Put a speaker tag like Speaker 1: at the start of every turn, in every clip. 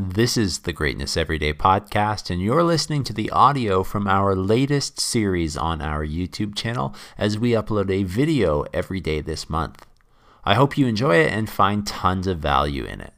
Speaker 1: This is the Greatness Everyday podcast, and you're listening to the audio from our latest series on our YouTube channel as we upload a video every day this month. I hope you enjoy it and find tons of value in it.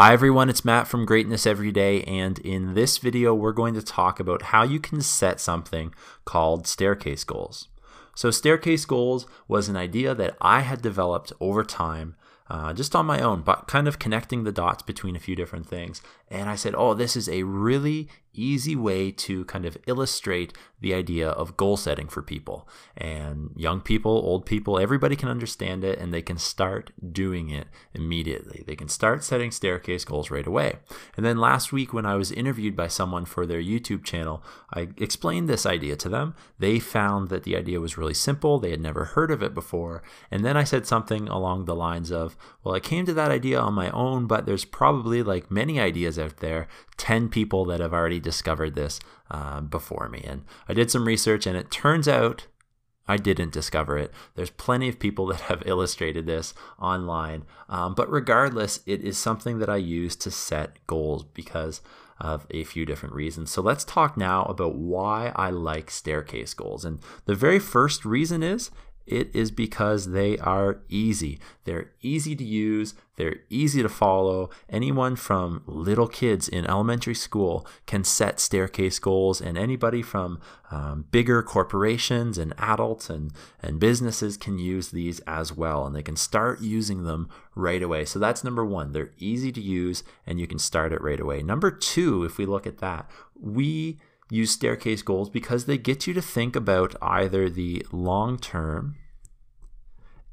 Speaker 1: Hi everyone, it's Matt from Greatness Every Day, and in this video, we're going to talk about how you can set something called staircase goals. So, staircase goals was an idea that I had developed over time uh, just on my own, but kind of connecting the dots between a few different things. And I said, oh, this is a really easy way to kind of illustrate the idea of goal setting for people. And young people, old people, everybody can understand it and they can start doing it immediately. They can start setting staircase goals right away. And then last week, when I was interviewed by someone for their YouTube channel, I explained this idea to them. They found that the idea was really simple, they had never heard of it before. And then I said something along the lines of, well, I came to that idea on my own, but there's probably like many ideas out there, 10 people that have already discovered this uh, before me. And I did some research, and it turns out I didn't discover it. There's plenty of people that have illustrated this online. Um, but regardless, it is something that I use to set goals because of a few different reasons. So let's talk now about why I like staircase goals. And the very first reason is it is because they are easy. They're easy to use, they're easy to follow. Anyone from little kids in elementary school can set staircase goals, and anybody from um, bigger corporations and adults and, and businesses can use these as well, and they can start using them right away. So that's number one. They're easy to use, and you can start it right away. Number two, if we look at that, we use staircase goals because they get you to think about either the long term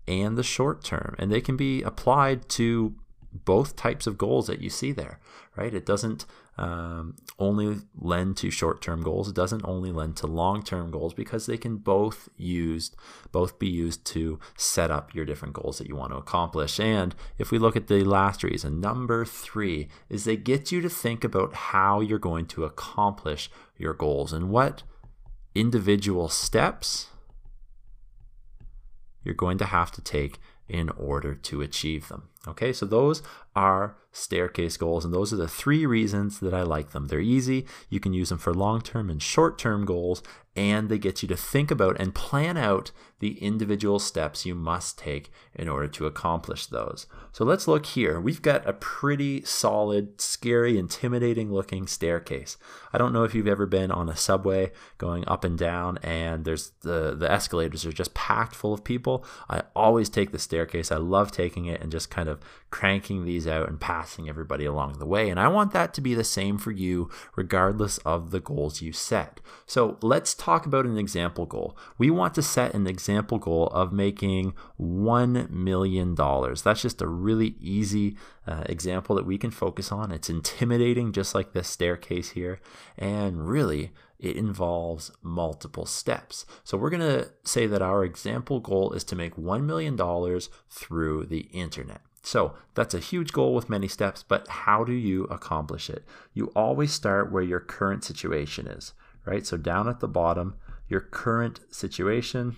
Speaker 1: and the short term, and they can be applied to both types of goals that you see there, right? It doesn't um, only lend to short-term goals. It doesn't only lend to long-term goals because they can both used both be used to set up your different goals that you want to accomplish. And if we look at the last reason, number three is they get you to think about how you're going to accomplish your goals and what individual steps you're going to have to take in order to achieve them. Okay, so those are staircase goals, and those are the three reasons that I like them. They're easy, you can use them for long term and short term goals, and they get you to think about and plan out the individual steps you must take in order to accomplish those. So let's look here. We've got a pretty solid, scary, intimidating looking staircase. I don't know if you've ever been on a subway going up and down and there's the the escalators are just packed full of people. I always take the staircase. I love taking it and just kind of cranking these out and passing everybody along the way. And I want that to be the same for you regardless of the goals you set. So let's talk about an example goal. We want to set an example goal of making $1 million. That's just a really easy uh, example that we can focus on. It's intimidating, just like this staircase here. And really, it involves multiple steps. So we're going to say that our example goal is to make $1 million through the internet. So that's a huge goal with many steps, but how do you accomplish it? You always start where your current situation is right? So down at the bottom, your current situation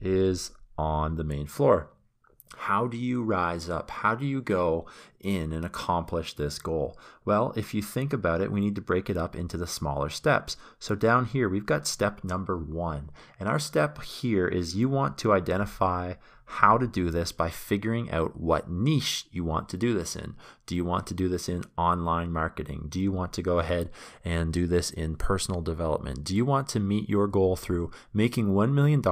Speaker 1: is on the main floor. How do you rise up? How do you go in and accomplish this goal? Well, if you think about it, we need to break it up into the smaller steps. So down here, we've got step number one. And our step here is you want to identify how to do this by figuring out what niche you want to do this in. Do you want to do this in online marketing? Do you want to go ahead and do this in personal development? Do you want to meet your goal through making $1 million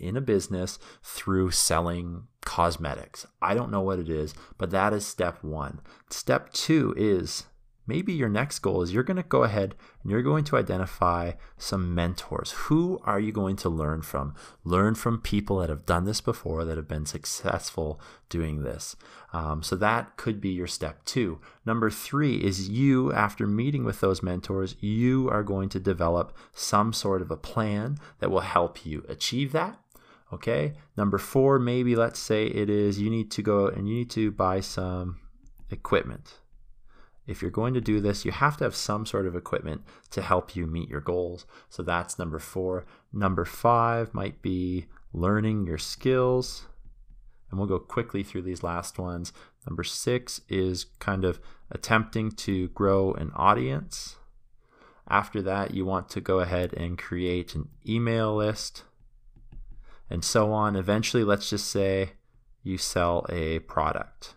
Speaker 1: in a business through selling cosmetics? I don't know what it is, but that is step one. Step two is maybe your next goal is you're going to go ahead and you're going to identify some mentors. Who are you going to learn from? Learn from people that have done this before, that have been successful doing this. Um, so that could be your step two. Number three is you, after meeting with those mentors, you are going to develop some sort of a plan that will help you achieve that. Okay. Number four, maybe let's say it is you need to go and you need to buy some equipment if you're going to do this, you have to have some sort of equipment to help you meet your goals. So that's number four. Number five might be learning your skills. And we'll go quickly through these last ones. Number six is kind of attempting to grow an audience. After that, you want to go ahead and create an email list and so on. Eventually, let's just say you sell a product.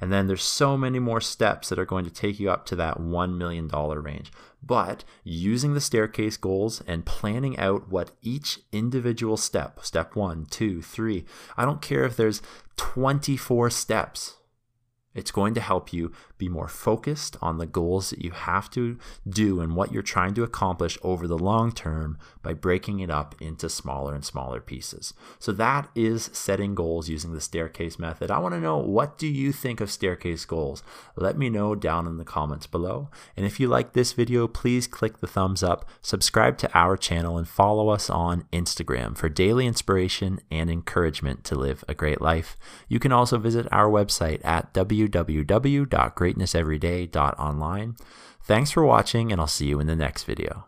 Speaker 1: And then there's so many more steps that are going to take you up to that $1 million range. But using the staircase goals and planning out what each individual step, step one, two, three, I don't care if there's 24 steps, it's going to help you be more focused on the goals that you have to do and what you're trying to accomplish over the long term by breaking it up into smaller and smaller pieces. So that is setting goals using the staircase method. I want to know what do you think of staircase goals? Let me know down in the comments below. And if you like this video, please click the thumbs up, subscribe to our channel and follow us on Instagram for daily inspiration and encouragement to live a great life. You can also visit our website at www www.greatnesseveryday.online. Thanks for watching, and I'll see you in the next video.